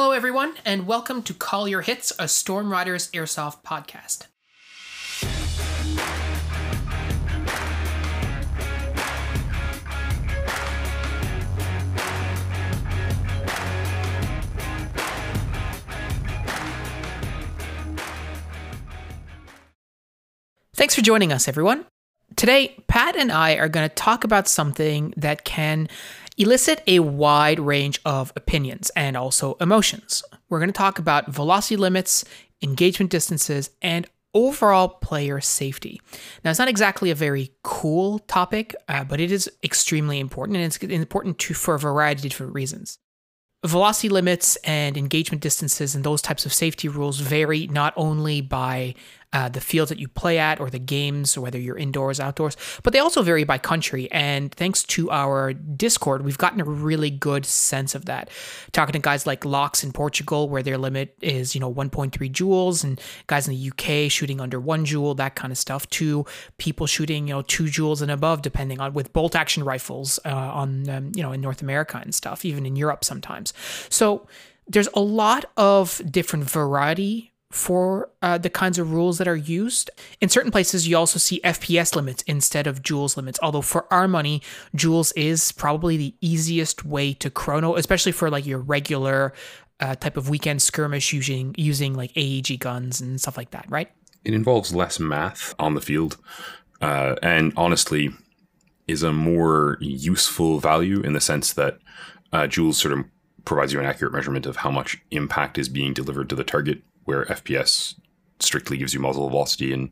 Hello, everyone, and welcome to Call Your Hits, a Storm Riders Airsoft podcast. Thanks for joining us, everyone. Today, Pat and I are going to talk about something that can elicit a wide range of opinions and also emotions. We're going to talk about velocity limits, engagement distances, and overall player safety. Now, it's not exactly a very cool topic, uh, but it is extremely important, and it's important to, for a variety of different reasons. Velocity limits and engagement distances and those types of safety rules vary not only by uh, the fields that you play at or the games, whether you're indoors, outdoors. But they also vary by country. And thanks to our Discord, we've gotten a really good sense of that. Talking to guys like Locks in Portugal, where their limit is, you know, 1.3 joules, and guys in the UK shooting under one joule, that kind of stuff, to people shooting, you know, two joules and above, depending on with bolt action rifles uh, on, um, you know, in North America and stuff, even in Europe sometimes. So, there's a lot of different variety for uh, the kinds of rules that are used. In certain places, you also see FPS limits instead of joules limits. Although for our money, joules is probably the easiest way to chrono, especially for like your regular uh, type of weekend skirmish using using like AEG guns and stuff like that, right? It involves less math on the field, uh, and honestly, is a more useful value in the sense that uh, joules sort of provides you an accurate measurement of how much impact is being delivered to the target where FPS strictly gives you muzzle velocity, and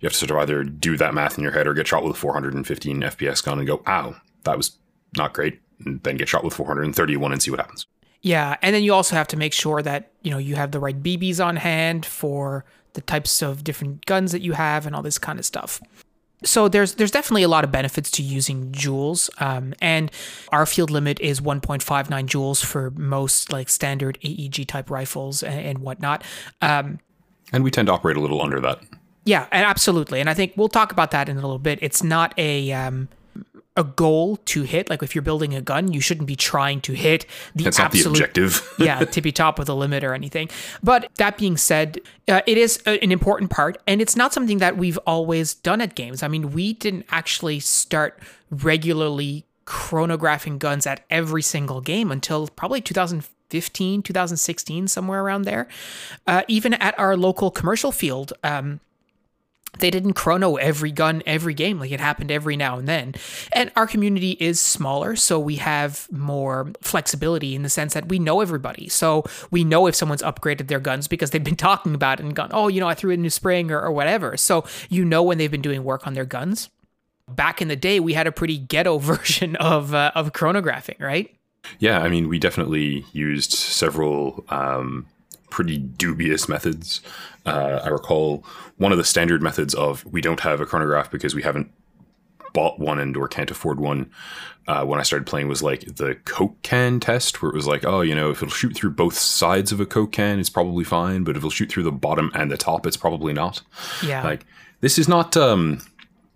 you have to sort of either do that math in your head or get shot with a 415 FPS gun and go, "Ow, that was not great," and then get shot with 431 and see what happens. Yeah, and then you also have to make sure that you know you have the right BBs on hand for the types of different guns that you have and all this kind of stuff so there's there's definitely a lot of benefits to using joules, um, and our field limit is 1.59 joules for most like standard AEG type rifles and, and whatnot. Um, and we tend to operate a little under that. Yeah, and absolutely, and I think we'll talk about that in a little bit. It's not a um, a goal to hit. Like if you're building a gun, you shouldn't be trying to hit the That's absolute, not the objective. yeah, tippy top of the limit or anything. But that being said, uh, it is a, an important part, and it's not something that we've always done at games. I mean, we didn't actually start regularly chronographing guns at every single game until probably 2015, 2016, somewhere around there. Uh, even at our local commercial field, um, they didn't chrono every gun every game like it happened every now and then. And our community is smaller so we have more flexibility in the sense that we know everybody. So we know if someone's upgraded their guns because they've been talking about it and gone oh you know i threw in a new spring or, or whatever. So you know when they've been doing work on their guns. Back in the day we had a pretty ghetto version of uh, of chronographing right? Yeah i mean we definitely used several um pretty dubious methods. Uh, I recall one of the standard methods of we don't have a chronograph because we haven't bought one and or can't afford one. Uh, when I started playing was like the Coke can test, where it was like, oh, you know, if it'll shoot through both sides of a Coke can, it's probably fine, but if it'll shoot through the bottom and the top, it's probably not. Yeah, like this is not um,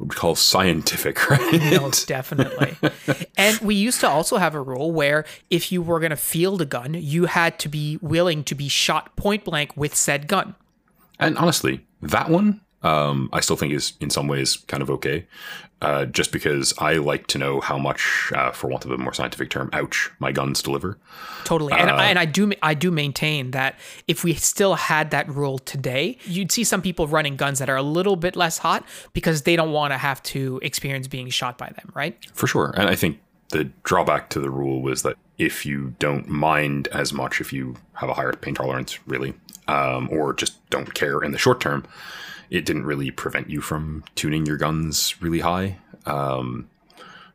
we call scientific, right? No, definitely. and we used to also have a rule where if you were going to field a gun, you had to be willing to be shot point blank with said gun. And honestly, that one um, I still think is in some ways kind of okay uh, just because I like to know how much, uh, for want of a more scientific term, ouch, my guns deliver. Totally, and, uh, I, and I do I do maintain that if we still had that rule today, you'd see some people running guns that are a little bit less hot because they don't want to have to experience being shot by them, right? For sure, and I think the drawback to the rule was that if you don't mind as much, if you have a higher pain tolerance, really, um, or just don't care in the short term, it didn't really prevent you from tuning your guns really high. Um,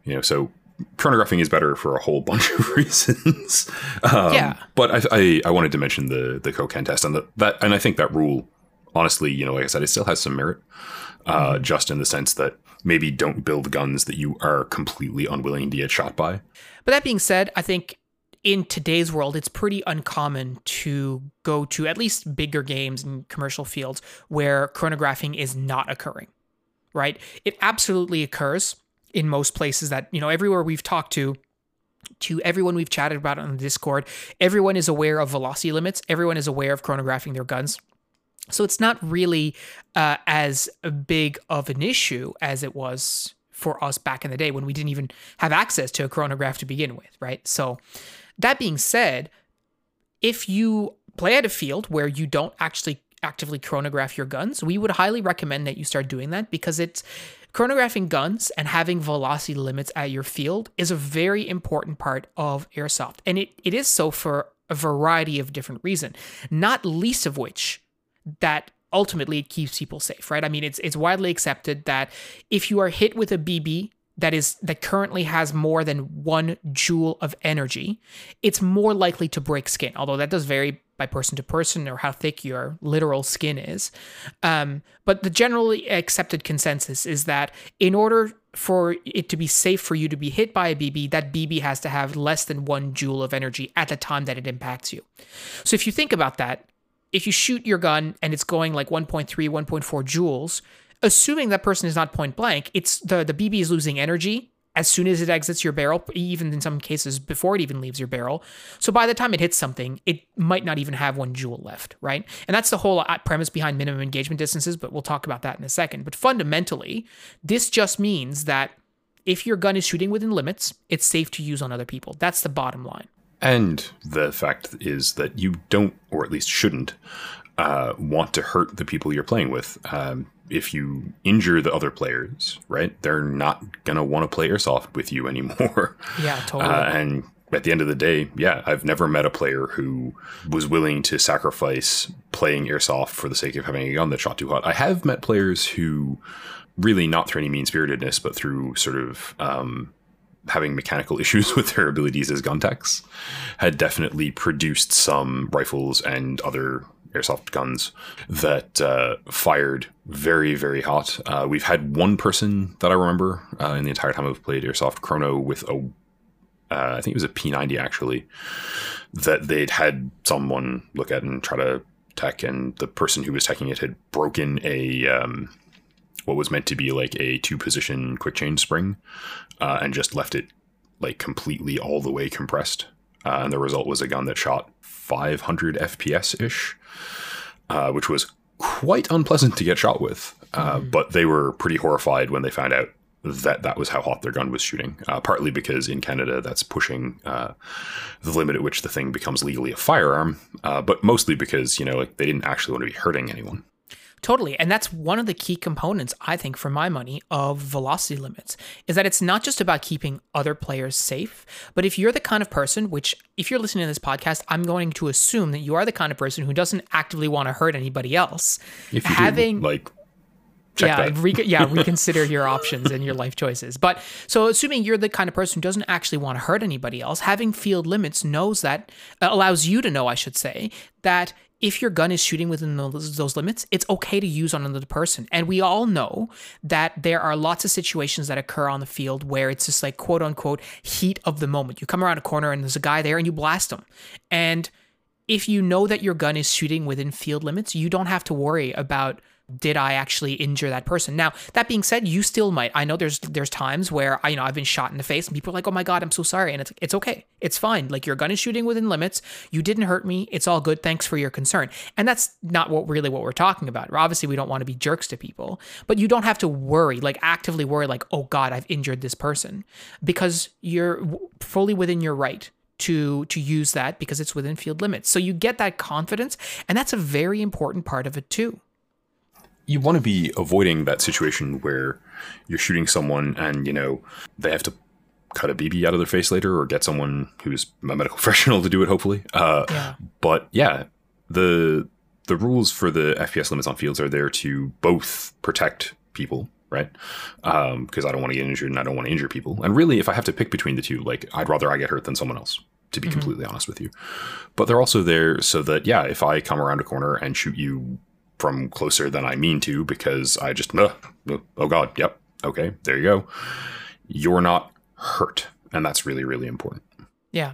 you know, so chronographing is better for a whole bunch of reasons. um, yeah. But I, I, I, wanted to mention the the Coke can test and the, that, and I think that rule, honestly, you know, like I said, it still has some merit, uh, mm-hmm. just in the sense that maybe don't build guns that you are completely unwilling to get shot by. But that being said, I think in today's world, it's pretty uncommon to go to at least bigger games and commercial fields where chronographing is not occurring, right? It absolutely occurs in most places that, you know, everywhere we've talked to, to everyone we've chatted about on the Discord, everyone is aware of velocity limits. Everyone is aware of chronographing their guns. So it's not really uh, as big of an issue as it was for us back in the day when we didn't even have access to a chronograph to begin with, right? So that being said, if you play at a field where you don't actually actively chronograph your guns, we would highly recommend that you start doing that because it's chronographing guns and having velocity limits at your field is a very important part of airsoft. And it, it is so for a variety of different reasons, not least of which that ultimately it keeps people safe, right? I mean, it's it's widely accepted that if you are hit with a BB that is that currently has more than one joule of energy, it's more likely to break skin. Although that does vary by person to person or how thick your literal skin is. Um, but the generally accepted consensus is that in order for it to be safe for you to be hit by a BB, that BB has to have less than one joule of energy at the time that it impacts you. So if you think about that, if you shoot your gun and it's going like 1.3, 1.4 joules, assuming that person is not point blank, it's the the BB is losing energy as soon as it exits your barrel, even in some cases before it even leaves your barrel. So by the time it hits something, it might not even have one joule left, right? And that's the whole uh, premise behind minimum engagement distances, but we'll talk about that in a second. But fundamentally, this just means that if your gun is shooting within limits, it's safe to use on other people. That's the bottom line. And the fact is that you don't, or at least shouldn't, uh, want to hurt the people you're playing with. Um, if you injure the other players, right, they're not going to want to play airsoft with you anymore. Yeah, totally. Uh, and at the end of the day, yeah, I've never met a player who was willing to sacrifice playing airsoft for the sake of having a gun that shot too hot. I have met players who really not through any mean spiritedness, but through sort of um, having mechanical issues with their abilities as gun techs, had definitely produced some rifles and other airsoft guns that uh, fired very, very hot. Uh, we've had one person that I remember uh, in the entire time I've played airsoft chrono with a, uh, I think it was a P90 actually, that they'd had someone look at and try to tech, and the person who was teching it had broken a. Um, what was meant to be like a two position quick change spring uh, and just left it like completely all the way compressed. Uh, and the result was a gun that shot 500 FPS ish, uh, which was quite unpleasant to get shot with. Mm. But they were pretty horrified when they found out that that was how hot their gun was shooting. Uh, partly because in Canada, that's pushing uh, the limit at which the thing becomes legally a firearm, but mostly because you know like they didn't actually want to be hurting anyone. Totally. And that's one of the key components, I think, for my money, of velocity limits, is that it's not just about keeping other players safe, but if you're the kind of person, which if you're listening to this podcast, I'm going to assume that you are the kind of person who doesn't actively want to hurt anybody else. If you having do, like yeah, re- yeah, reconsider your options and your life choices. But so, assuming you're the kind of person who doesn't actually want to hurt anybody else, having field limits knows that uh, allows you to know, I should say, that if your gun is shooting within those, those, limits, it's okay to use on another person. And we all know that there are lots of situations that occur on the field where it's just like quote unquote heat of the moment. You come around a corner and there's a guy there and you blast him. And if you know that your gun is shooting within field limits, you don't have to worry about did I actually injure that person? Now, that being said, you still might. I know there's there's times where I you know I've been shot in the face and people are like, "Oh my god, I'm so sorry." And it's it's okay. It's fine. Like your gun is shooting within limits. You didn't hurt me. It's all good. Thanks for your concern. And that's not what really what we're talking about. Obviously, we don't want to be jerks to people, but you don't have to worry, like actively worry like, "Oh god, I've injured this person." Because you're fully within your right to to use that because it's within field limits. So you get that confidence, and that's a very important part of it too you want to be avoiding that situation where you're shooting someone and you know they have to cut a BB out of their face later or get someone who's a medical professional to do it. Hopefully, uh, yeah. but yeah, the the rules for the FPS limits on fields are there to both protect people, right? Because um, I don't want to get injured and I don't want to injure people. And really, if I have to pick between the two, like I'd rather I get hurt than someone else. To be mm-hmm. completely honest with you, but they're also there so that yeah, if I come around a corner and shoot you from closer than I mean to because I just, uh, oh God, yep, okay, there you go. You're not hurt. And that's really, really important. Yeah.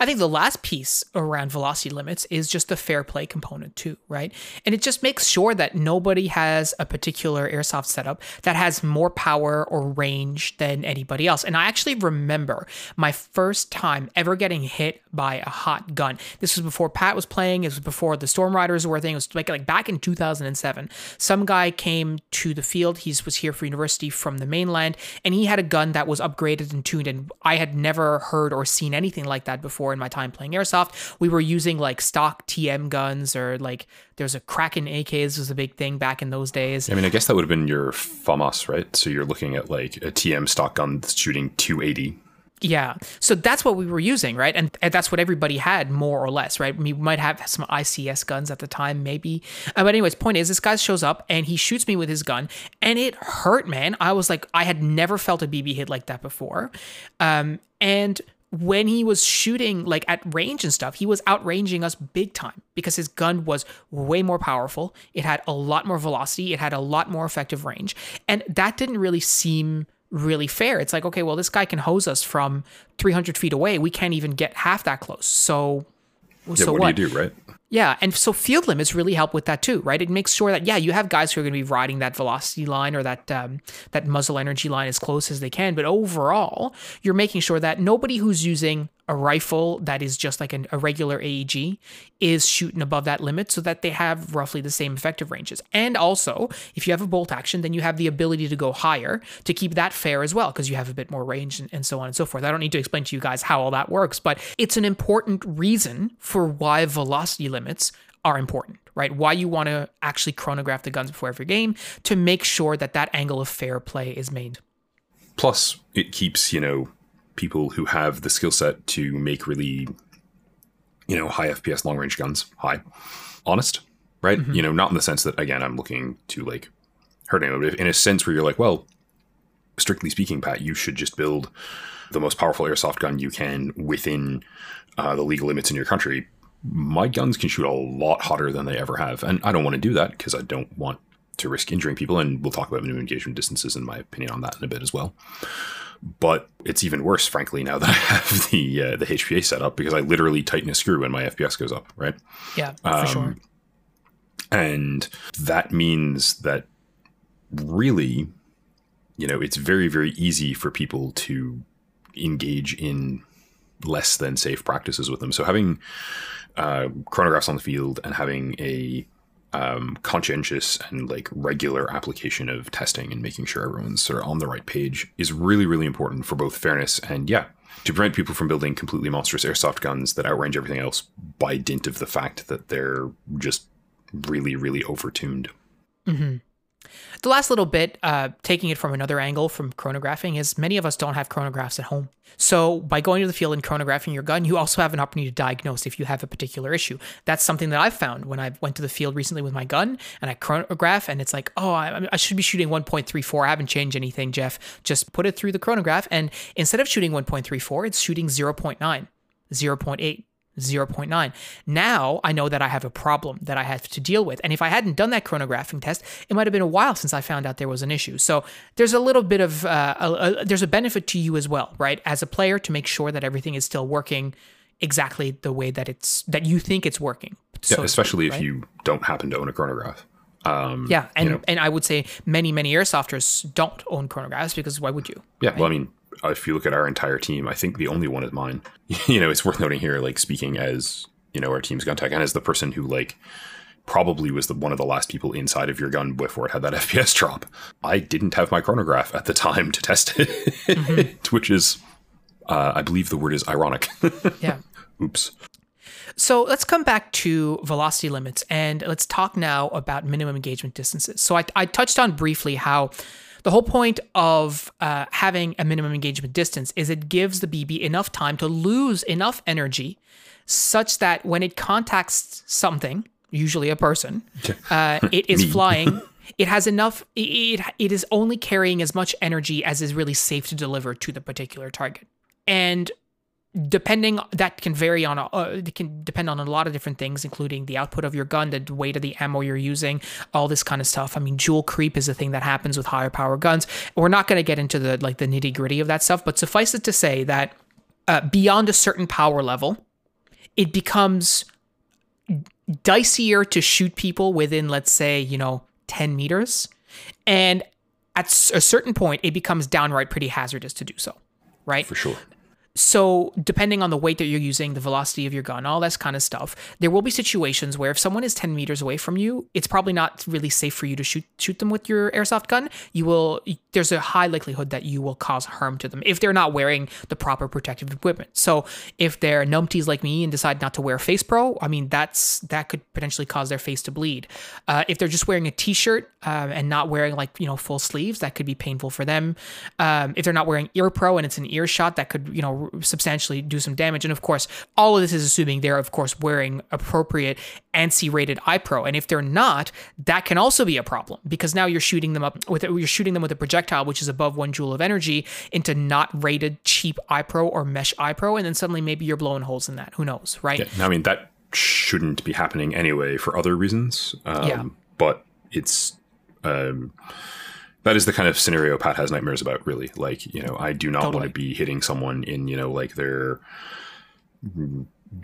I think the last piece around velocity limits is just the fair play component too, right? And it just makes sure that nobody has a particular airsoft setup that has more power or range than anybody else. And I actually remember my first time ever getting hit by a hot gun. This was before Pat was playing. It was before the Storm Riders were a thing. It was like, like back in 2007. Some guy came to the field. He was here for university from the mainland, and he had a gun that was upgraded and tuned. And I had never heard or seen anything like that before in my time playing airsoft. We were using like stock TM guns or like there's a Kraken AKs was a big thing back in those days. I mean, I guess that would have been your FAMAS, right? So you're looking at like a TM stock gun that's shooting 280 yeah. So that's what we were using, right? And, and, that's what everybody had, more or less, right? We might have some ICS guns at the time, maybe. Uh, but, anyways, point is, this guy shows up and he shoots me with his gun, and it hurt, man. I was like, I had never felt a BB hit like that before. Um, and when he was shooting like at range and stuff, he was outranging us big time because his gun was way more powerful. It had a lot more velocity, it had a lot more effective range. And that didn't really seem really fair. It's like, okay, well, this guy can hose us from 300 feet away. We can't even get half that close. So, yeah, so what, what do you do, right? Yeah, and so field limits really help with that too, right? It makes sure that yeah, you have guys who are going to be riding that velocity line or that um, that muzzle energy line as close as they can, but overall, you're making sure that nobody who's using a rifle that is just like an, a regular AEG is shooting above that limit so that they have roughly the same effective ranges. And also, if you have a bolt action, then you have the ability to go higher to keep that fair as well because you have a bit more range and, and so on and so forth. I don't need to explain to you guys how all that works, but it's an important reason for why velocity limits are important, right? Why you want to actually chronograph the guns before every game to make sure that that angle of fair play is made. Plus, it keeps, you know, people who have the skill set to make really, you know, high FPS long range guns high, honest, right? Mm-hmm. You know, not in the sense that again I'm looking to like hurt anyone, but in a sense where you're like, well, strictly speaking, Pat, you should just build the most powerful airsoft gun you can within uh, the legal limits in your country. My guns can shoot a lot hotter than they ever have, and I don't want to do that because I don't want to risk injuring people. And we'll talk about minimum engagement distances and my opinion on that in a bit as well. But it's even worse, frankly, now that I have the uh, the HPA set up because I literally tighten a screw and my FPS goes up. Right? Yeah, for um, sure. And that means that really, you know, it's very very easy for people to engage in less than safe practices with them. So having uh, chronographs on the field and having a um, conscientious and like regular application of testing and making sure everyone's sort of on the right page is really, really important for both fairness and, yeah, to prevent people from building completely monstrous airsoft guns that outrange everything else by dint of the fact that they're just really, really overtuned. Mm-hmm. The last little bit, uh, taking it from another angle from chronographing, is many of us don't have chronographs at home. So by going to the field and chronographing your gun, you also have an opportunity to diagnose if you have a particular issue. That's something that I've found when I went to the field recently with my gun and I chronograph, and it's like, oh, I, I should be shooting 1.34. I haven't changed anything, Jeff. Just put it through the chronograph, and instead of shooting 1.34, it's shooting 0.9, 0.8. 0.9. Now I know that I have a problem that I have to deal with. And if I hadn't done that chronographing test, it might have been a while since I found out there was an issue. So there's a little bit of, uh, a, a, there's a benefit to you as well, right? As a player to make sure that everything is still working exactly the way that it's, that you think it's working. Yeah, so especially speak, if right? you don't happen to own a chronograph. Um, yeah, and, you know. and I would say many, many airsofters don't own chronographs because why would you? Yeah, right? well, I mean, if you look at our entire team, I think the only one is mine. you know, it's worth noting here, like speaking as you know our team's gun tech and as the person who like probably was the one of the last people inside of your gun before it had that FPS drop. I didn't have my chronograph at the time to test it, mm-hmm. which is, uh, I believe the word is ironic. yeah. Oops. So let's come back to velocity limits and let's talk now about minimum engagement distances. So I, I touched on briefly how the whole point of uh, having a minimum engagement distance is it gives the BB enough time to lose enough energy such that when it contacts something, usually a person, uh, it is flying. It has enough. It, it is only carrying as much energy as is really safe to deliver to the particular target. And depending that can vary on uh, it can depend on a lot of different things including the output of your gun the weight of the ammo you're using all this kind of stuff i mean joule creep is a thing that happens with higher power guns we're not going to get into the like the nitty gritty of that stuff but suffice it to say that uh, beyond a certain power level, it becomes dicier to shoot people within, let's say, you know, 10 meters. And at a certain point, it becomes downright pretty hazardous to do so, right? For sure. So, depending on the weight that you're using, the velocity of your gun, all this kind of stuff, there will be situations where if someone is 10 meters away from you, it's probably not really safe for you to shoot shoot them with your airsoft gun. You will there's a high likelihood that you will cause harm to them if they're not wearing the proper protective equipment. So, if they're numpties like me and decide not to wear face pro, I mean that's that could potentially cause their face to bleed. Uh, if they're just wearing a t-shirt uh, and not wearing like you know full sleeves, that could be painful for them. Um, if they're not wearing ear pro and it's an ear shot, that could you know substantially do some damage. And of course, all of this is assuming they're, of course, wearing appropriate ANSI rated eye pro. And if they're not, that can also be a problem because now you're shooting them up with you're shooting them with a projectile which is above one joule of energy into not rated cheap eye pro or mesh eye pro, and then suddenly maybe you're blowing holes in that. Who knows, right? Yeah, I mean that shouldn't be happening anyway for other reasons. Um, Yeah. But it's um, that is the kind of scenario Pat has nightmares about. Really, like you know, I do not Totally. want to be hitting someone in you know like their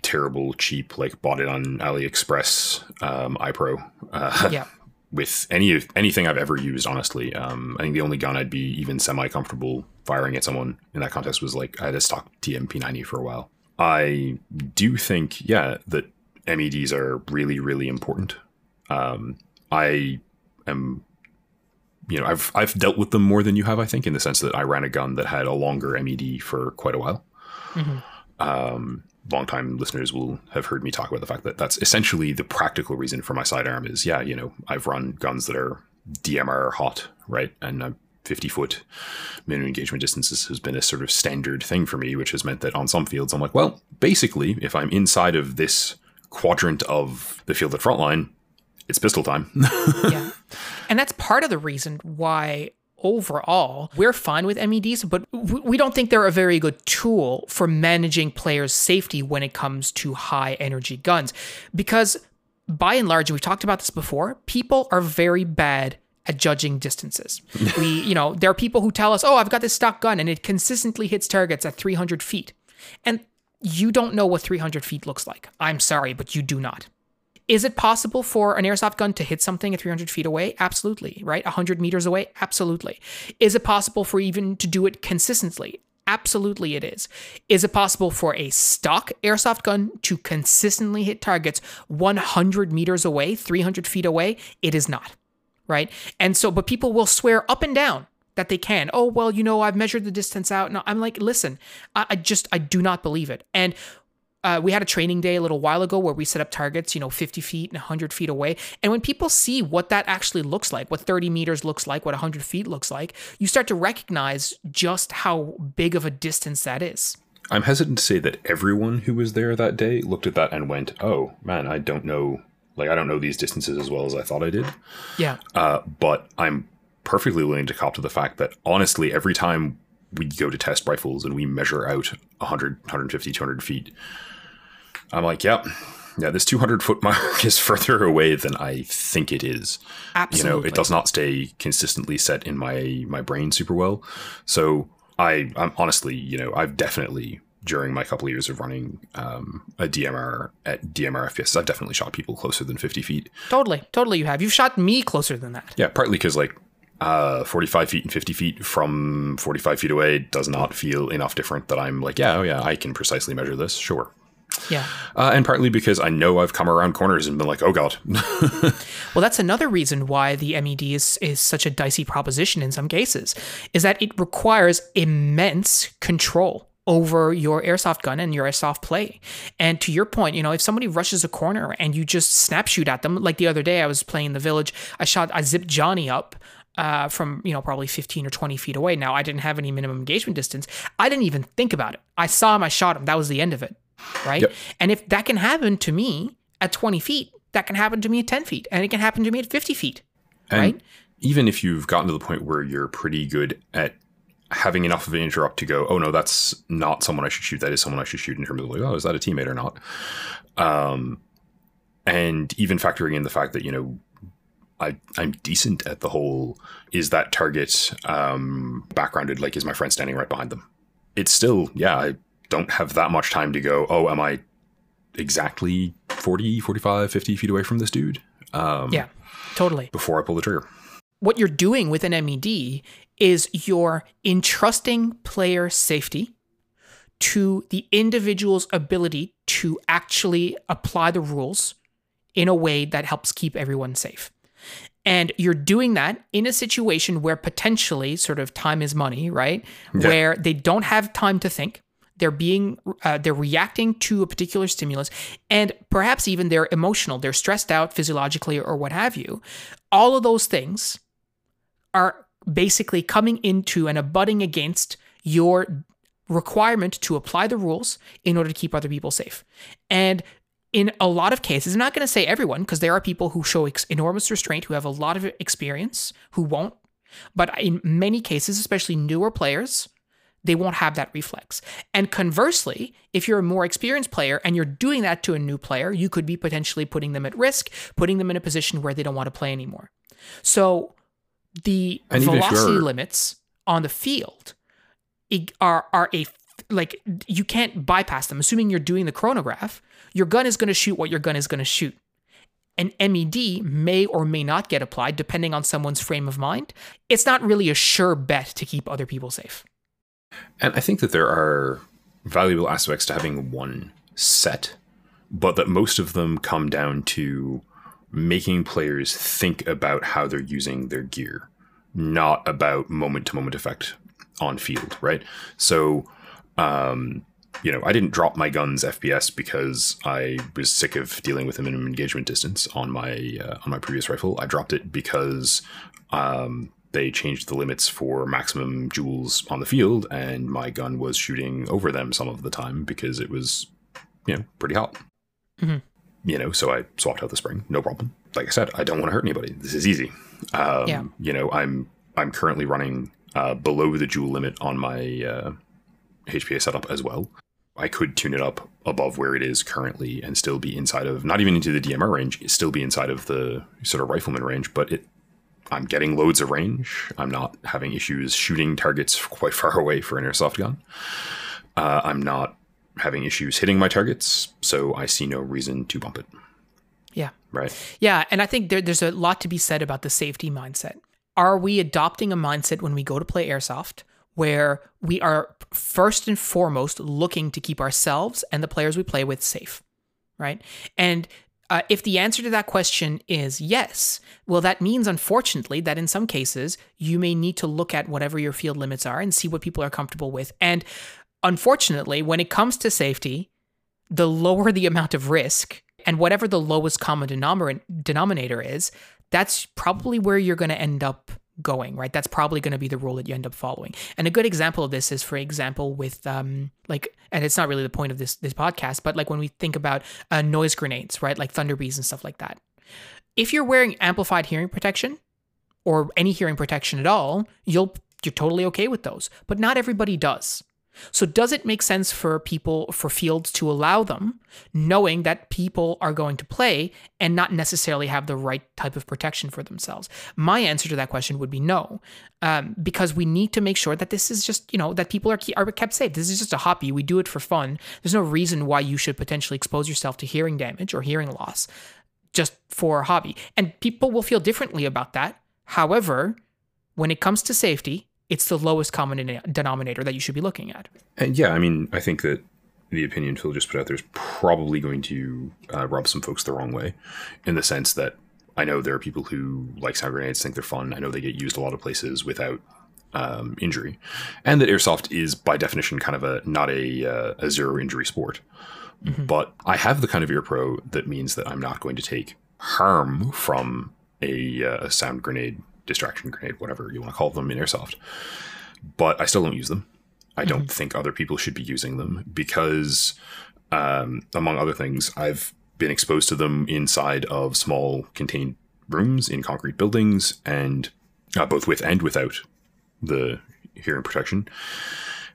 terrible cheap like bought it on AliExpress um, eye pro. Uh, Yeah. with any of anything I've ever used, honestly. Um, I think the only gun I'd be even semi comfortable firing at someone in that context was like I had a stock TM P90 for a while. I do think, yeah, that MEDs are really, really important. Um, I am, you know, I've I've dealt with them more than you have, I think, in the sense that I ran a gun that had a longer MED for quite a while. Um, longtime listeners will have heard me talk about the fact that that's essentially the practical reason for my sidearm is, yeah, you know, I've run guns that are DMR hot, right, and uh, 50 foot minimum engagement distances has been a sort of standard thing for me, which has meant that on some fields I'm like, well, basically, if I'm inside of this quadrant of the field at frontline, it's pistol time. yeah. And that's part of the reason why overall we're fine with MEDs, but we don't think they're a very good tool for managing players' safety when it comes to high energy guns. Because by and large, we've talked about this before, people are very bad at judging distances. we, you know, there are people who tell us, oh, I've got this stock gun and it consistently hits targets at 300 feet. And you don't know what 300 feet looks like. I'm sorry, but you do not. Is it possible for an airsoft gun to hit something at 300 feet away? Absolutely, right? 100 meters away? Absolutely. Is it possible for even to do it consistently? Absolutely, it is. Is it possible for a stock airsoft gun to consistently hit targets 100 meters away, 300 feet away? It is not, right? And so, but people will swear up and down that they can. Oh, well, you know, I've measured the distance out. No, I'm like, listen, I, I just, I do not believe it. And uh, we had a training day a little while ago where we set up targets, you know, 50 feet and 100 feet away. And when people see what that actually looks like, what 30 meters looks like, what 100 feet looks like, you start to recognize just how big of a distance that is. I'm hesitant to say that everyone who was there that day looked at that and went, "Oh man, I don't know, like I don't know these distances as well as I thought I did." Yeah. Uh, but I'm perfectly willing to cop to the fact that honestly, every time we go to test rifles and we measure out 100, 150, 200 feet, I'm like, yeah, yeah, this 200 foot mark is further away than I think it is. Absolutely. You know, it does not stay consistently set in my my brain super well. So I, I'm honestly, you know, I've definitely during my couple of years of running um, a DMR at DMR FPS, I've definitely shot people closer than 50 feet. Totally. Totally, you have. You've shot me closer than that. Yeah, partly because like uh, 45 feet and 50 feet from 45 feet away does not feel enough different that I'm like, yeah, oh yeah, I can precisely measure this, sure. Yeah. Uh, and partly because I know I've come around corners and been like, oh god, Well, that's another reason why the MED is, is such a dicey proposition in some cases, is that it requires immense control over your airsoft gun and your airsoft play. And to your point, you know, if somebody rushes a corner and you just snap shoot at them, like the other day I was playing in the village, I shot, I zipped Johnny up. Uh, from you know probably 15 or 20 feet away. Now I didn't have any minimum engagement distance. I didn't even think about it. I saw him. I shot him. That was the end of it, right? Yep. And if that can happen to me at 20 feet, that can happen to me at 10 feet, and it can happen to me at 50 feet. And Right. even if you've gotten to the point where you're pretty good at having enough of an interrupt to go, oh no, that's not someone I should shoot. That is someone I should shoot in terms of like, oh, is that a teammate or not? Um, and even factoring in the fact that you know. I, I'm decent at the whole is that target um, backgrounded like is my friend standing right behind them it's still yeah I, don't have that much time to go, oh, am I exactly 40, 45, 50 feet away from this dude? Um, yeah, totally. Before I pull the trigger. What you're doing with an MED is you're entrusting player safety to the individual's ability to actually apply the rules in a way that helps keep everyone safe. And you're doing that in a situation where potentially sort of time is money, right? Yeah. Where they don't have time to think. They're being, uh, they're reacting to a particular stimulus, and perhaps even they're emotional. They're stressed out physiologically or what have you. All of those things are basically coming into and abutting against your requirement to apply the rules in order to keep other people safe. And in a lot of cases, I'm not going to say everyone, because there are people who show ex- enormous restraint, who have a lot of experience, who won't. But in many cases, especially newer players, they won't have that reflex. And conversely, if you're a more experienced player and you're doing that to a new player, you could be potentially putting them at risk, putting them in a position where they don't want to play anymore. So the And velocity limits on the field are are a like you can't bypass them. Assuming you're doing the chronograph, your gun is going to shoot what your gun is going to shoot. An MED may or may not get applied depending on someone's frame of mind. It's not really a sure bet to keep other people safe. And I think that there are valuable aspects to having one set, but that most of them come down to making players think about how they're using their gear, not about moment to moment effect on field, right? So, um, you know, I didn't drop my gun's FPS because I was sick of dealing with the minimum engagement distance on my uh, on my previous rifle. I dropped it because um, they changed the limits for maximum joules on the field, and my gun was shooting over them some of the time because it was, you know, pretty hot. Mhm. You know, so I swapped out the spring, no problem. Like I said, I don't want to hurt anybody. This is easy. Um, Yeah. You know, I'm I'm currently running uh, below the joule limit on my uh, HPA setup as well. I could tune it up above where it is currently and still be inside of not even into the DMR range, still be inside of the sort of rifleman range, but it I'm getting loads of range. I'm not having issues shooting targets quite far away for an airsoft gun. Uh, I'm not having issues hitting my targets, so I see no reason to bump it. Yeah. Right. Yeah, and I think there, there's a lot to be said about the safety mindset. Are we adopting a mindset when we go to play airsoft where we are first and foremost looking to keep ourselves and the players we play with safe, right? And uh, if the answer to that question is yes, well, that means unfortunately that in some cases you may need to look at whatever your field limits are and see what people are comfortable with. And unfortunately, when it comes to safety, the lower the amount of risk and whatever the lowest common denominator denominator is, that's probably where you're going to end up going, right? That's probably going to be the rule that you end up following. And a good example of this is, for example, with um, like, and it's not really the point of this this podcast, but like when we think about uh, noise grenades, right, like Thunder Bs and stuff like that. If you're wearing amplified hearing protection or any hearing protection at all, you'll you're totally okay with those. But not everybody does. So does it make sense for people for fields to allow them, knowing that people are going to play and not necessarily have the right type of protection for themselves? My answer to that question would be no, um, because we need to make sure that this is just you know that people are are kept safe. This is just a hobby. We do it for fun. There's no reason why you should potentially expose yourself to hearing damage or hearing loss just for a hobby, and people will feel differently about that. However, when it comes to safety, it's the lowest common denominator that you should be looking at. And yeah, I mean, I think that the opinion Phil just put out there is probably going to uh, rub some folks the wrong way, in the sense that I know there are people who like sound grenades, think they're fun. I know they get used a lot of places without um, injury, and that airsoft is by definition kind of a not a uh, a zero injury sport. But I have the kind of ear pro that means that I'm not going to take harm from a, uh, a sound grenade, distraction grenade, whatever you want to call them in airsoft. But I still don't use them. I don't think other people should be using them because, um, among other things, I've been exposed to them inside of small contained rooms in concrete buildings, and uh, both with and without the hearing protection.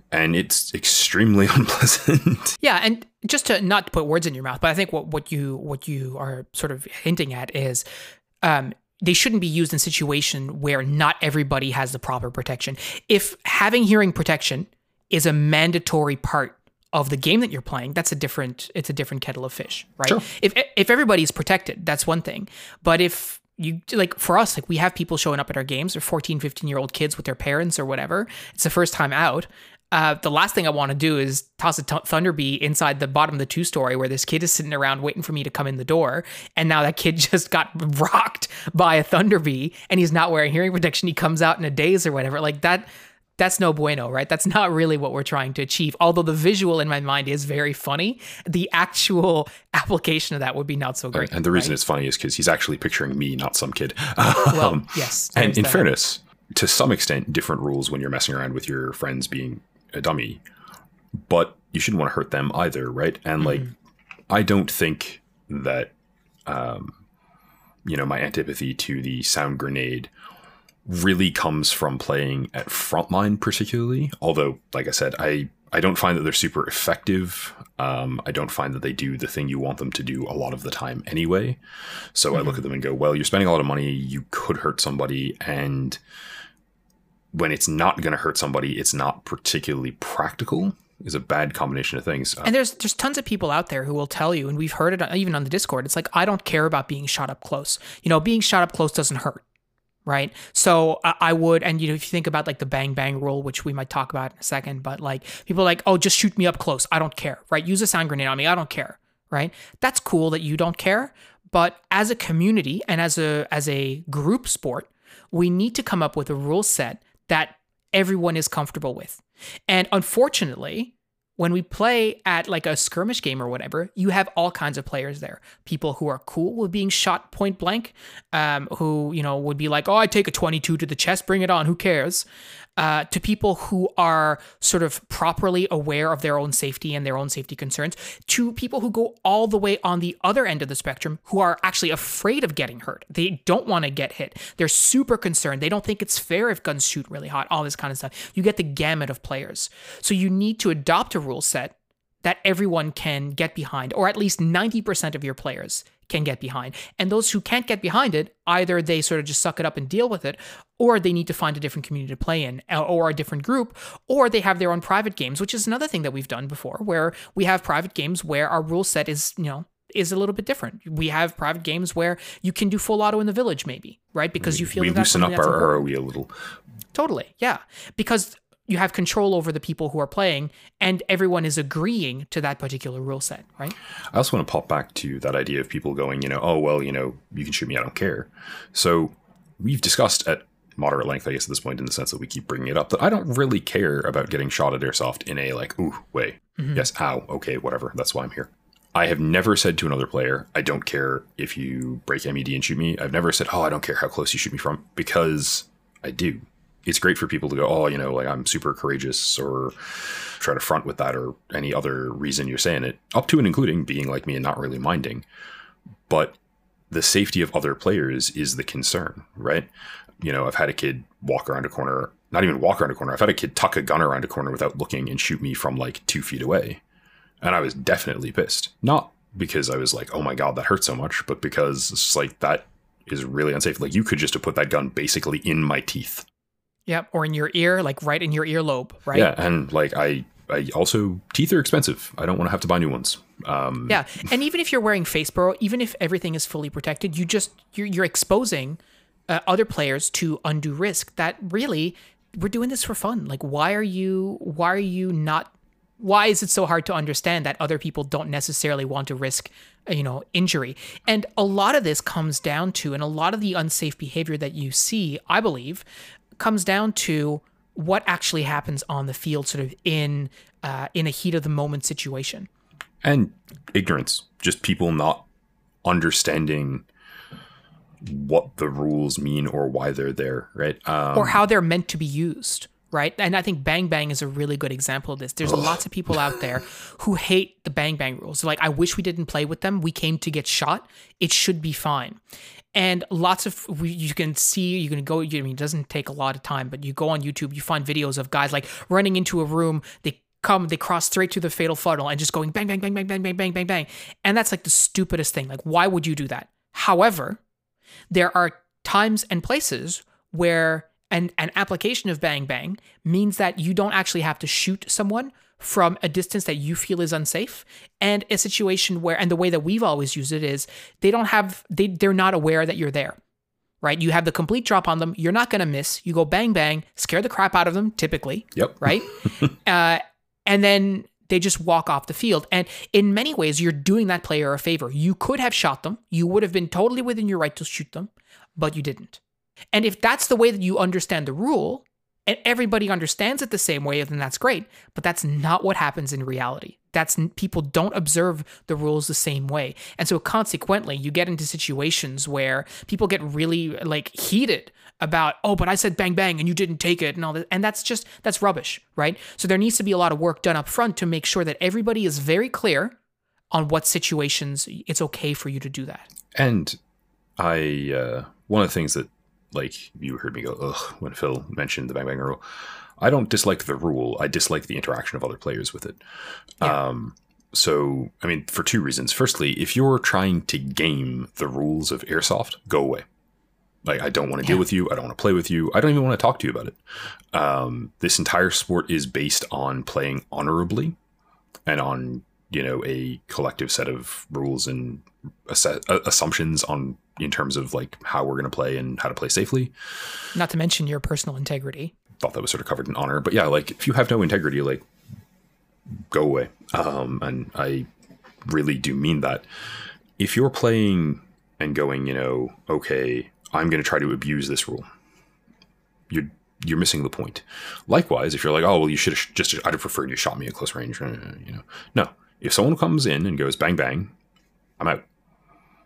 And it's extremely unpleasant. Yeah, and just to not to put words in your mouth, but I think what, what you what you are sort of hinting at is um, they shouldn't be used in a situation where not everybody has the proper protection. If having hearing protection is a mandatory part of the game that you're playing, that's a different it's a different kettle of fish, right? Sure. If if everybody's protected, that's one thing. But if you like for us like we have people showing up at our games or 14 15 year old kids with their parents or whatever it's the first time out uh, the last thing I want to do is toss a t- Thunder B inside the bottom of the two story where this kid is sitting around waiting for me to come in the door. And now that kid just got rocked by a Thunder B and he's not wearing hearing protection. He comes out in a daze or whatever. Like that, that's no bueno, right? That's not really what we're trying to achieve. Although the visual in my mind is very funny, the actual application of that would be not so great. And the reason right? it's funny is because he's actually picturing me, not some kid. well, um, yes. And in that. fairness, to some extent, different rules when you're messing around with your friends being a dummy, but you shouldn't want to hurt them either, right? And mm-hmm. like, I don't think that, um, you know, my antipathy to the sound grenade really comes from playing at frontline, particularly. Although, like I said, I I don't find that they're super effective. Um, I don't find that they do the thing you want them to do a lot of the time anyway. So mm-hmm. I look mm-hmm. at them and go, well, you're spending a lot of money. You could hurt somebody, and when it's not going to hurt somebody, it's not particularly practical. Is a bad combination of things. And there's there's tons of people out there who will tell you, and we've heard it even on the Discord. It's like I don't care about being shot up close. You know, being shot up close doesn't hurt right? So I would, and you know, if you think about like the bang bang rule, which we might talk about in a second, but like people are like, oh, just shoot me up close. I don't care, right? Use a sound grenade on me. I don't care, right? That's cool that you don't care, but as a community and as a as a group sport, we need to come up with a rule set that everyone is comfortable with. And unfortunately, when we play at like a skirmish game or whatever, you have all kinds of players there. People who are cool with being shot point blank, um, who, you know, would be like, oh, I take a 22 to the chest, bring it on, who cares? Uh, to people who are sort of properly aware of their own safety and their own safety concerns, to people who go all the way on the other end of the spectrum who are actually afraid of getting hurt. They don't want to get hit. They're super concerned. They don't think it's fair if guns shoot really hot, all this kind of stuff. You get the gamut of players. So you need to adopt a rule set that everyone can get behind, or at least 90% of your players can get behind. And those who can't get behind it, either they sort of just suck it up and deal with it, or they need to find a different community to play in, uh, or a different group, or they have their own private games, which is another thing that we've done before, where we have private games where our rule set is, you know, is a little bit different. We have private games where you can do full auto in the village, maybe, right? Because you feel like we that loosen up our ROE a little. Totally, yeah. Because you have control over the people who are playing and everyone is agreeing to that particular rule set right? I also want to pop back to that idea of people going you know oh well you know you can shoot me i don't care. So we've discussed at moderate length i guess at this point in the sense that we keep bringing it up that i don't really care about getting shot at airsoft in a like ooh way. Mm-hmm. yes ow okay whatever that's why i'm here. I have never said to another player, I don't care if you break MED and shoot me. I've never said, oh, I don't care how close you shoot me from, because I do it's great for people to go, oh, you know, like I'm super courageous or try to front with that or any other reason you're saying it, up to and including being like me and not really minding. But the safety of other players is the concern, right? You know, I've had a kid walk around a corner, not even walk around a corner. I've had a kid tuck a gun around a corner without looking and shoot me from like two feet away. And I was definitely pissed. Not because I was like, oh my God, that hurt so much, but because it's like that is really unsafe. Like you could just have put that gun basically in my teeth Yep, or in your ear, like right in your earlobe, right? Yeah, and like I, I also teeth are expensive. I don't want to have to buy new ones. Um, yeah, and even if you're wearing face pro, even if everything is fully protected, you just you're, you're exposing uh, other players to undue risk. That really, we're doing this for fun. Like, why are you? Why are you not? Why is it so hard to understand that other people don't necessarily want to risk you know injury and a lot of this comes down to and a lot of the unsafe behavior that you see i believe comes down to what actually happens on the field, sort of in uh, in a heat of the moment situation. And ignorance, just people not understanding what the rules mean or why they're there, right? Um, or how they're meant to be used, right? And I think Bang Bang is a really good example of this. There's lots of people out there who hate the Bang Bang rules. They're like, I wish we didn't play with them. We came to get shot. It should be fine and lots of you can see you can go i mean it doesn't take a lot of time but you go on youtube you find videos of guys like running into a room they come they cross straight to the fatal funnel and just going bang bang bang bang bang bang bang bang bang and that's like the stupidest thing like why would you do that however there are times and places where an, an application of bang bang means that you don't actually have to shoot someone from a distance that you feel is unsafe. And a situation where and the way that we've always used it is they don't have they they're not aware that you're there right? You have the complete drop on them. You're not going to miss. You go bang bang scare the crap out of them typically Yep. right? Uh, and then they just walk off the field. And in many ways you're doing that player a favor. You could have shot them. You would have been totally within your right to shoot them but you didn't and if that's the way that you understand the rule and everybody understands it the same way, then that's great. But that's not what happens in reality. That's people don't observe the rules the same way. And so consequently, you get into situations where people get really like heated about, oh, but I said bang bang and you didn't take it and all that. And that's just that's rubbish, right? So there needs to be a lot of work done up front to make sure that everybody is very clear on what situations it's okay for you to do that. And I, uh, one of the things that, like, you heard me go, ugh, when Phil mentioned the Bang Bang rule. I don't dislike the rule. I dislike the interaction of other players with it. Yeah. Um, so, I mean, for two reasons. Firstly, if you're trying to game the rules of Airsoft, go away. Like, I don't want to deal with you. I don't want to play with you. I don't even want to talk to you about it. Um, this entire sport is based on playing honorably and on, you know, a collective set of rules and assu- assumptions on in terms of like how we're going to play and how to play safely. Not to mention your personal integrity. Thought that was sort of covered in honor, but yeah, like if you have no integrity, like go away. Um, and I really do mean that. If you're playing and going, you know, okay, I'm going to try to abuse this rule, you're you're missing the point. Likewise, if you're like, oh well, you should have just I'd have preferred you shot me at close range, uh, you know, no. If someone comes in and goes bang bang, I'm out.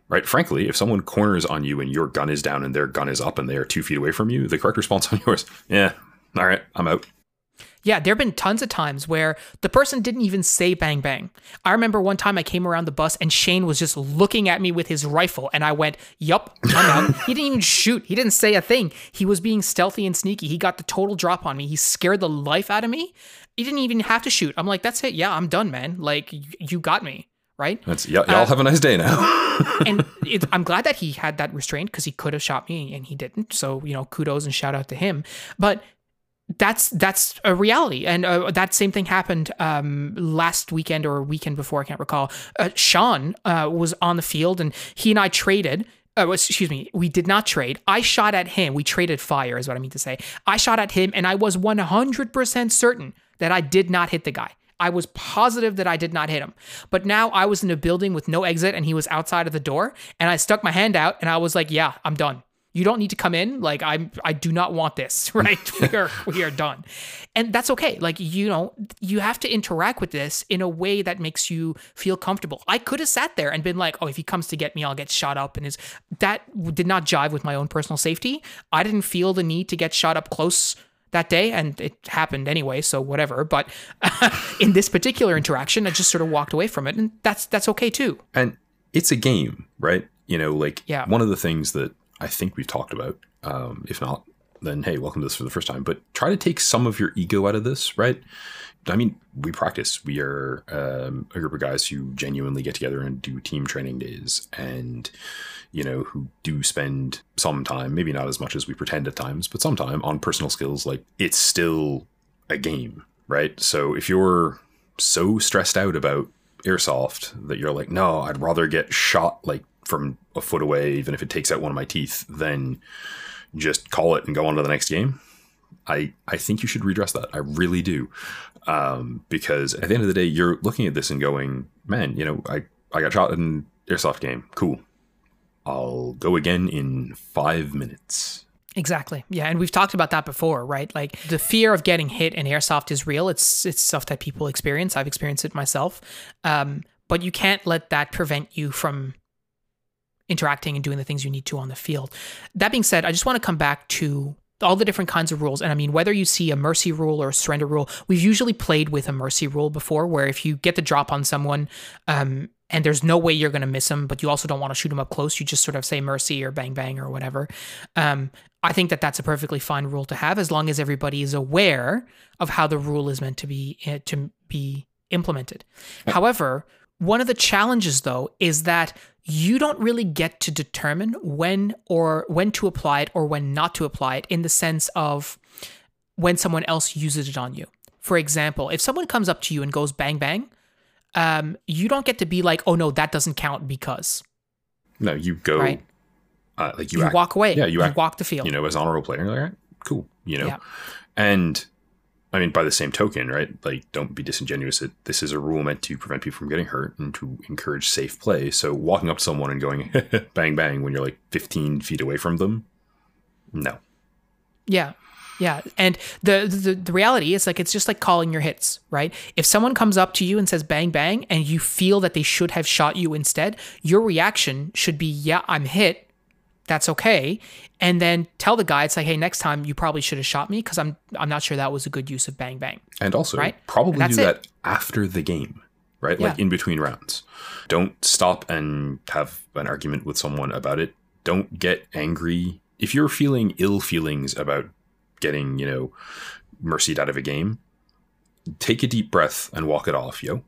Right? Frankly, if someone corners on you and your gun is down and their gun is up and they are two feet away from you, the correct response on yours, yeah, all right, I'm out. Yeah, there have been tons of times where the person didn't even say bang bang. I remember one time I came around the bus and Shane was just looking at me with his rifle, and I went, Yup, I'm out. he didn't even shoot. He didn't say a thing. He was being stealthy and sneaky. He got the total drop on me. He scared the life out of me. He didn't even have to shoot. I'm like, That's it. Yeah, I'm done, man. Like, you got me. Right? That's y'all have a nice day now. and it, I'm glad that he had that restraint because he could have shot me and he didn't. So you know, kudos and shout out to him. But that's that's a reality, and uh, that same thing happened um, last weekend or weekend before. I can't recall. Uh, Sean uh, was on the field, and he and I traded. Uh, excuse me, we did not trade. I shot at him. We traded fire, is what I mean to say. I shot at him, and I was 100% certain that I did not hit the guy. I was positive that I did not hit him. But now I was in a building with no exit and he was outside of the door and I stuck my hand out and I was like, "Yeah, I'm done. You don't need to come in. Like I'm I do not want this, right? we are we are done." And that's okay. Like you know, you have to interact with this in a way that makes you feel comfortable. I could have sat there and been like, "Oh, if he comes to get me, I'll get shot up." And his that did not jive with my own personal safety. I didn't feel the need to get shot up close that day and it happened anyway so whatever but in this particular interaction i just sort of walked away from it and that's that's okay too and it's a game, right? You know, like Yeah. one of the things that I think we've talked about, um, if not, then hey, welcome to this for the first time. But try to take some of your ego out of this, right? I mean, we practice. We are um, a group of guys who genuinely get together and do team training days, and you know, who do spend some time, maybe not as much as we pretend at times, but some time on personal skills. Like it's still a game, right? So if you're so stressed out about airsoft that you're like, no, I'd rather get shot like from a foot away, even if it takes out one of my teeth, than just call it and go on to the next game. I, I think you should redress that. I really do. Um, because at the end of the day, you're looking at this and going, man, you know, I, I got shot in an airsoft game. Cool. I'll go again in five minutes. exactly yeah and we've talked about that before right like the fear of getting hit in airsoft is real it's it's stuff that people experience i've experienced it myself um, but you can't let that prevent you from interacting and doing the things you need to on the field that being said i just want to come back to all the different kinds of rules. And I mean, whether you see a mercy rule or a surrender rule, we've usually played with a mercy rule before, where if you get the drop on someone, um, and there's no way you're going to miss them, but you also don't want to shoot them up close, you just sort of say mercy or bang bang or whatever. Um, I think that that's a perfectly fine rule to have as long as everybody is aware of how the rule is meant to be uh, to be implemented. However, one of the challenges though is that you don't really get to determine when or when to apply it or when not to apply it in the sense of when someone else uses it on you. for example, if someone comes up to you and goes bang bang, um, you don't get to be like, oh no, that doesn't count because. No, you go Right. uh, like you, You, act, walk away. Yeah, you you act- walk the field. you know, as honorable player. You're like, all right, cool. You know, Yeah. and I mean, by the same token, right? Like, don't be disingenuous. That this is a rule meant to prevent people from getting hurt and to encourage safe play. So, walking up to someone and going bang bang when you're like 15 feet away from them, no. Yeah. Yeah. And the, the the reality is like it's just like calling your hits, right? If someone comes up to you and says bang bang and you feel that they should have shot you instead, your reaction should be, yeah, I'm hit. That's okay. And then tell the guy it's like, hey, next time you probably should have shot me because I'm I'm not sure that was a good use of bang bang. And also, Right. probably And do it. that after the game, right? Like in between rounds. Don't stop and have an argument with someone about it. Don't get angry. If you're feeling ill feelings about getting, you know, mercied out of a game, take a deep breath and walk it off, yo.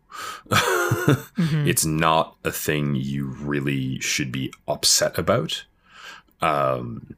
Mm-hmm. It's not a thing you really should be upset about. Um,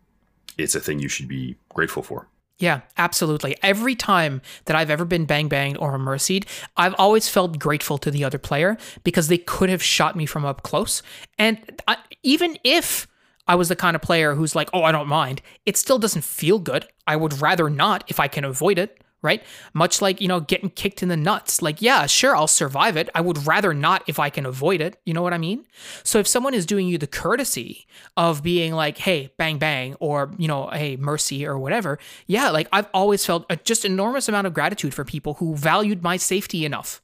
it's a thing you should be grateful for. Yeah, absolutely. Every time that I've ever been bang banged or mercied, I've always felt grateful to the other player because they could have shot me from up close. And I, even if I was the kind of player who's like, oh, I don't mind, it still doesn't feel good. I would rather not if I can avoid it, right? Much like, you know, getting kicked in the nuts. Like, yeah, sure, I'll survive it. I would rather not if I can avoid it. You know what I mean? So if someone is doing you the courtesy of being like, hey, bang, bang, or, you know, hey, mercy or whatever, yeah, like I've always felt a just enormous amount of gratitude for people who valued my safety enough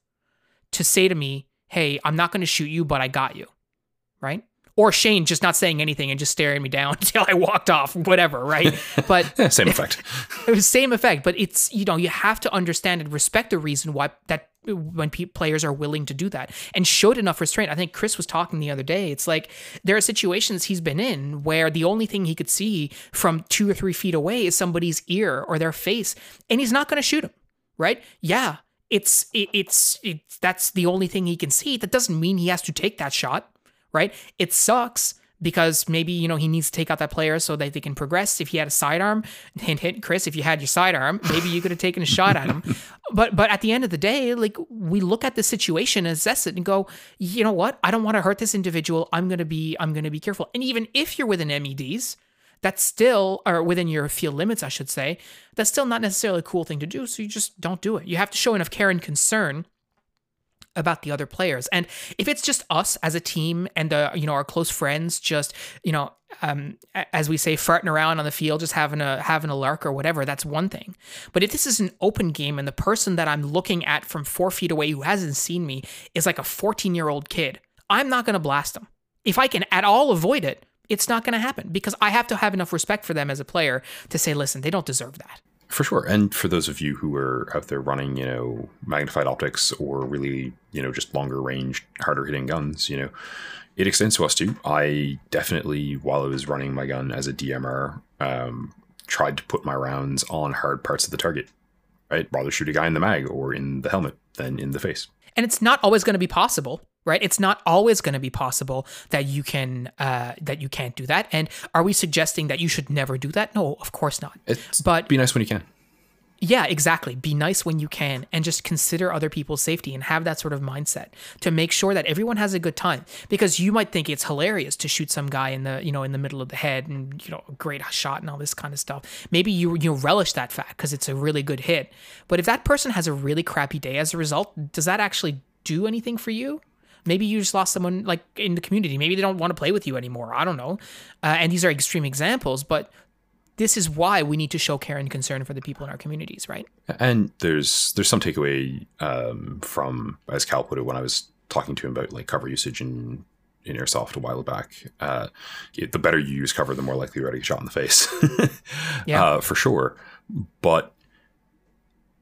to say to me, hey, I'm not going to shoot you, but I got you, right? Or Shane just not saying anything and just staring me down until I walked off, whatever, right? But Yeah, same effect. it was same effect, but it's you know you have to understand and respect the reason why that when pe- players are willing to do that and showed enough restraint. I think Chris was talking the other day. It's like there are situations he's been in where the only thing he could see from two or three feet away is somebody's ear or their face, and he's not going to shoot him, right? Yeah, it's it, it's it's that's the only thing he can see. That doesn't mean he has to take that shot, right? It sucks because maybe you know he needs to take out that player so that they can progress. If he had a sidearm, hint hint, Chris, if you had your sidearm, maybe you could have taken a shot at him. But but at the end of the day, like we look at the situation, assess it, and go, you know what? I don't want to hurt this individual. I'm gonna be I'm gonna be careful. And even if you're within MEDs, that's still or within your field limits, I should say, that's still not necessarily a cool thing to do. So you just don't do it. You have to show enough care and concern about the other players. And if it's just us as a team and uh, you know our close friends just, you know, um, as we say farting around on the field just having a having a lark or whatever, that's one thing. But if this is an open game and the person that I'm looking at from 4 feet away who hasn't seen me is like a 14-year-old kid, I'm not going to blast them. If I can at all avoid it, it's not going to happen because I have to have enough respect for them as a player to say, listen, they don't deserve that. For sure. And for those of you who are out there running, you know, magnified optics or really, you know, just longer range, harder hitting guns, you know, it extends to us too. I definitely, while I was running my gun as a DMR, um, tried to put my rounds on hard parts of the target, right? Rather shoot a guy in the mag or in the helmet than in the face. and it's not always going to be possible right? It's not always going to be possible that you can uh, that you can't do that. And are we suggesting that you should never do that? No of course not. It's but be nice when you can. yeah exactly. Be nice when you can and just consider other people's safety and have that sort of mindset to make sure that everyone has a good time. Because you might think it's hilarious to shoot some guy in the you know in the middle of the head and you know a great shot and all this kind of stuff. Maybe you you relish that fact because it's a really good hit. But if that person has a really crappy day as a result does that actually do anything for you maybe you just lost someone like in the community maybe they don't want to play with you anymore i don't know uh, and these are extreme examples but this is why we need to show care and concern for the people in our communities right And there's there's some takeaway um, from as Cal put it when I was talking to him about like cover usage in in airsoft a while back. Uh, the better you use cover, the more likely you're to get shot in the face. Yeah. uh, for sure. But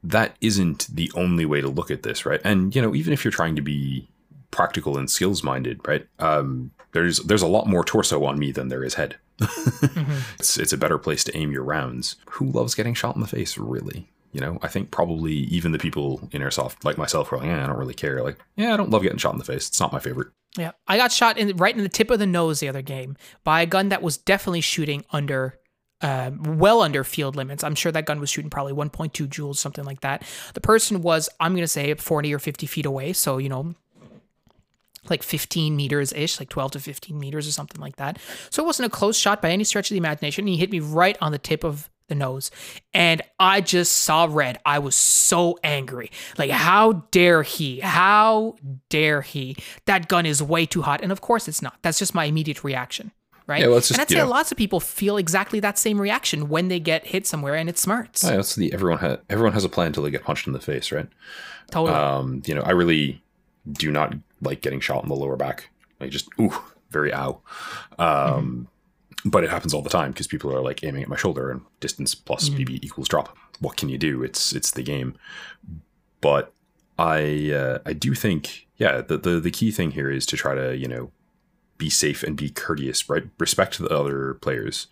that isn't the only way to look at this, right? And you know, even if you're trying to be practical and skills minded, right? Um, there's there's a lot more torso on me than there is head. It's it's a better place to aim your rounds. Who loves getting shot in the face, really? You know, I think probably even the people in airsoft, like myself, were like, yeah, I don't really care. Like, yeah, I don't love getting shot in the face. It's not my favorite. Yeah, I got shot in right in the tip of the nose the other game by a gun that was definitely shooting under uh, well under field limits. I'm sure that gun was shooting probably 1.2 joules, something like that. The person was, I'm going to say, 40 or 50 feet away. So, you know, like 15 meters ish, like 12 to 15 meters or something like that. So it wasn't a close shot by any stretch of the imagination. He hit me right on the tip of the nose. And I just saw red. I was so angry. Like, how dare he? How dare he? That gun is way too hot. And of course it's not. That's just my immediate reaction. Right. Yeah, well, just, and I'd say know- lots of people feel exactly that same reaction when they get hit somewhere and it smarts. Oh, yeah, that's the everyone has everyone has a plan until they get punched in the face, right? Totally. Um, you know, I really do not like getting shot in the lower back. I just ooh, very ow. Um, but it happens all the time because people are like aiming at my shoulder and distance plus BB equals drop. What can you do? It's it's the game. But I uh, I do think yeah the, the the key thing here is to try to you know be safe and be courteous, right? Respect the other players.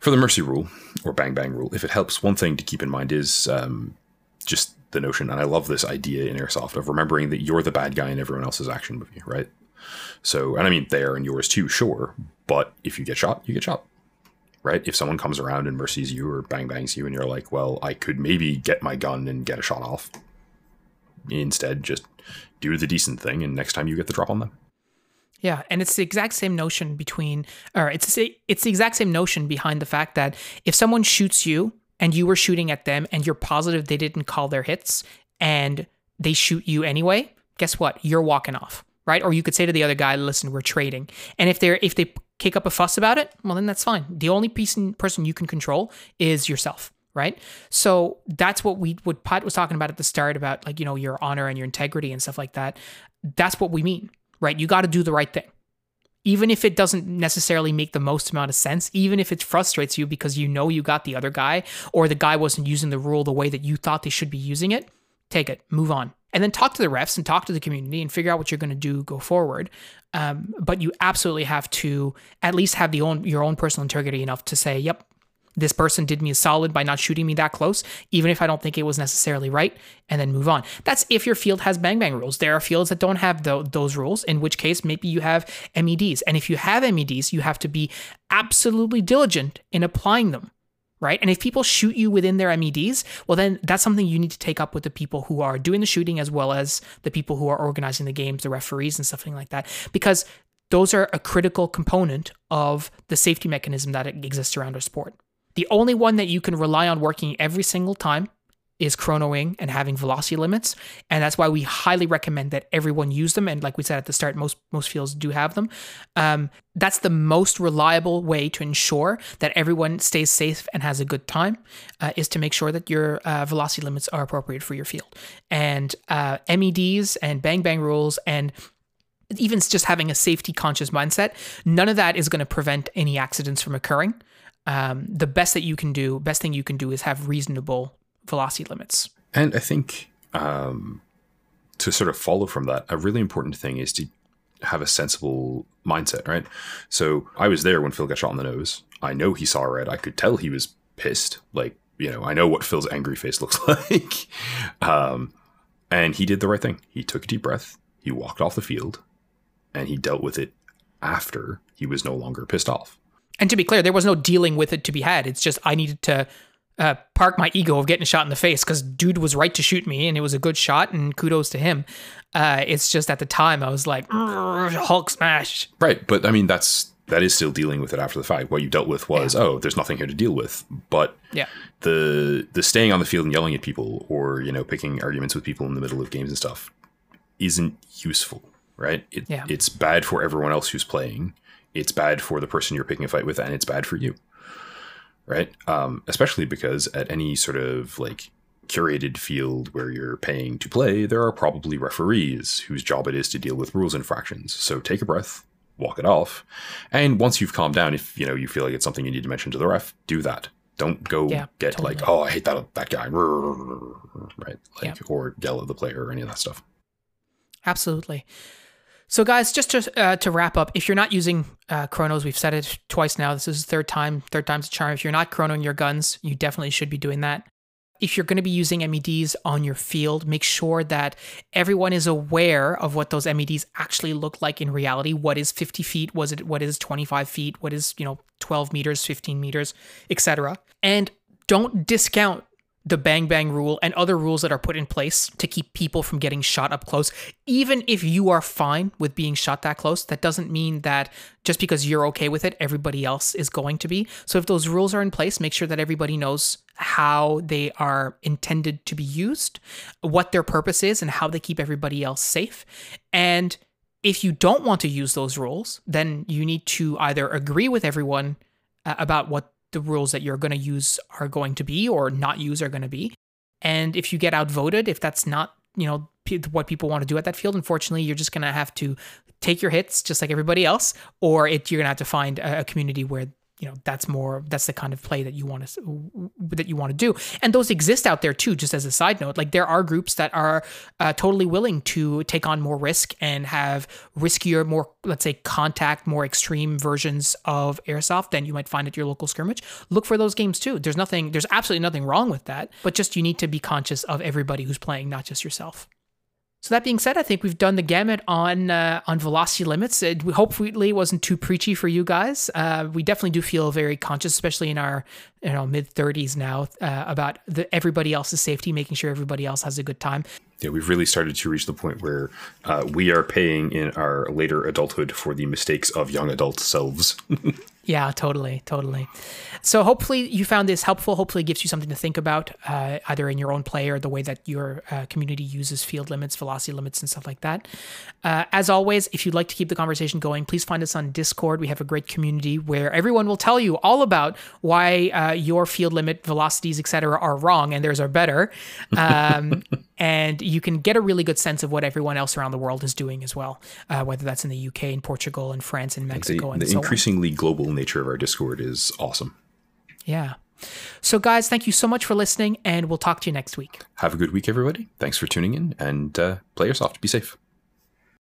For the mercy rule or bang bang rule, if it helps, one thing to keep in mind is um, just the notion, and I love this idea in airsoft of remembering that you're the bad guy in everyone else's action movie, right? So, and I mean, they are in yours too, sure. But if you get shot, you get shot, right? If someone comes around and mercies you or bang bangs you, and you're like, well, I could maybe get my gun and get a shot off. Instead, just do the decent thing, and next time you get the drop on them. Yeah, and it's the exact same notion between, or it's it's the exact same notion behind the fact that if someone shoots you and you were shooting at them and you're positive they didn't call their hits and they shoot you anyway, guess what? You're walking off, right? Or you could say to the other guy, "Listen, we're trading." And if they're if they kick up a fuss about it, well, then that's fine. The only piece person you can control is yourself. Right. So that's what we, what Pat was talking about at the start about like, you know, your honor and your integrity and stuff like that. That's what we mean right? You got to do the right thing. Even if it doesn't necessarily make the most amount of sense, even if it frustrates you because you know you got the other guy or the guy wasn't using the rule the way that you thought they should be using it, take it, move on. And then talk to the refs and talk to the community and figure out what you're going to do go forward. Um, but you absolutely have to at least have the own your own personal integrity enough to say, "Yep, this person did me a solid by not shooting me that close, even if I don't think it was necessarily right, and then move on. That's if your field has bang bang rules. There are fields that don't have tho- those rules, in which case maybe you have MEDs. And if you have MEDs, you have to be absolutely diligent in applying them. Right. And if people shoot you within their MEDs, well, then that's something you need to take up with the people who are doing the shooting as well as the people who are organizing the games, the referees, and stuff like that. Because those are a critical component of the safety mechanism that exists around our sport. The only one that you can rely on working every single time is chronoing and having velocity limits, and that's why we highly recommend that everyone use them. And like we said at the start, most most fields do have them. Um, that's the most reliable way to ensure that everyone stays safe and has a good time. Uh, is to make sure that your uh, velocity limits are appropriate for your field. And uh, MEDs and bang bang rules and even just having a safety conscious mindset, none of that is going to prevent any accidents from occurring um, the best that you can do, best thing you can do is have reasonable velocity limits. And I think um, to sort of follow from that, a really important thing is to have a sensible mindset, right? So I was there when Phil got shot in the nose. I know he saw red. I could tell he was pissed. Like, you know, I know what Phil's angry face looks like. um, and he did the right thing. He took a deep breath, he walked off the field, and he dealt with it after he was no longer pissed off. And to be clear, there was no dealing with it to be had. It's just I needed to uh, park my ego of getting shot in the face because dude was right to shoot me and it was a good shot and kudos to him. Uh, it's just at the time I was like Hulk smash. Right, but I mean that's that is still dealing with it after the fact. What you dealt with was Yeah. oh, there's nothing here to deal with. But Yeah. the the staying on the field and yelling at people or you know picking arguments with people in the middle of games and stuff isn't useful, right? It, Yeah. It's bad for everyone else who's playing. It's bad for the person you're picking a fight with, and it's bad for you, right? Um, especially because at any sort of like curated field where you're paying to play, there are probably referees whose job it is to deal with rules infractions. So take a breath, walk it off, and once you've calmed down, if you know you feel like it's something you need to mention to the ref, do that. Don't go Yeah, get totally. like, oh, I hate that that guy, right? Like, Yeah. or yell at the player or any of that stuff. Absolutely. So, guys, just to, uh, to wrap up, if you're not using uh, chronos, we've said it twice now. This is the third time, third time's a charm. If you're not chronoing your guns, you definitely should be doing that. If you're going to be using MEDs on your field, make sure that everyone is aware of what those MEDs actually look like in reality. What is 50 feet? Was it what is 25 feet? What is you know 12 meters, 15 meters, etc. And don't discount the bang bang rule and other rules that are put in place to keep people from getting shot up close. Even if you are fine with being shot that close, that doesn't mean that just because you're okay with it, everybody else is going to be. So if those rules are in place, make sure that everybody knows how they are intended to be used, what their purpose is, and how they keep everybody else safe. And if you don't want to use those rules, then you need to either agree with everyone uh, about what the rules that you're going to use are going to be or not use are going to be. And if you get outvoted, if that's not, you know, what people want to do at that field, unfortunately, you're just going to have to take your hits just like everybody else, or it, you're going to have to find a, a community where you know that's more that's the kind of play that you want to that you want to do. And those exist out there too just as a side note. Like there are groups that are uh, totally willing to take on more risk and have riskier more let's say contact more extreme versions of airsoft than you might find at your local scrimmage look for those games too. There's nothing there's absolutely nothing wrong with that but just you need to be conscious of everybody who's playing not just yourself so that being said, I think we've done the gamut on uh, on velocity limits. It, hopefully, wasn't too preachy for you guys. Uh, we definitely do feel very conscious, especially in our you know mid thirties now, uh, about the, everybody else's safety, making sure everybody else has a good time. Yeah, we've really started to reach the point where uh, we are paying in our later adulthood for the mistakes of young adult selves. Yeah, totally, totally. So hopefully you found this helpful. Hopefully it gives you something to think about, uh, either in your own play or the way that your uh, community uses field limits, velocity limits, and stuff like that. Uh, as always, if you'd like to keep the conversation going, please find us on Discord. We have a great community where everyone will tell you all about why uh, your field limit, velocities, etc., are wrong and theirs are better. Um, and you can get a really good sense of what everyone else around the world is doing as well, uh, whether that's in the UK, in Portugal, in France, in Mexico, the, and the so increasingly on. global nature of our Discord is awesome. Yeah. So, guys, thank you so much for listening, and we'll talk to you next week. Have a good week, everybody. Thanks for tuning in, and uh, play airsoft. Be safe.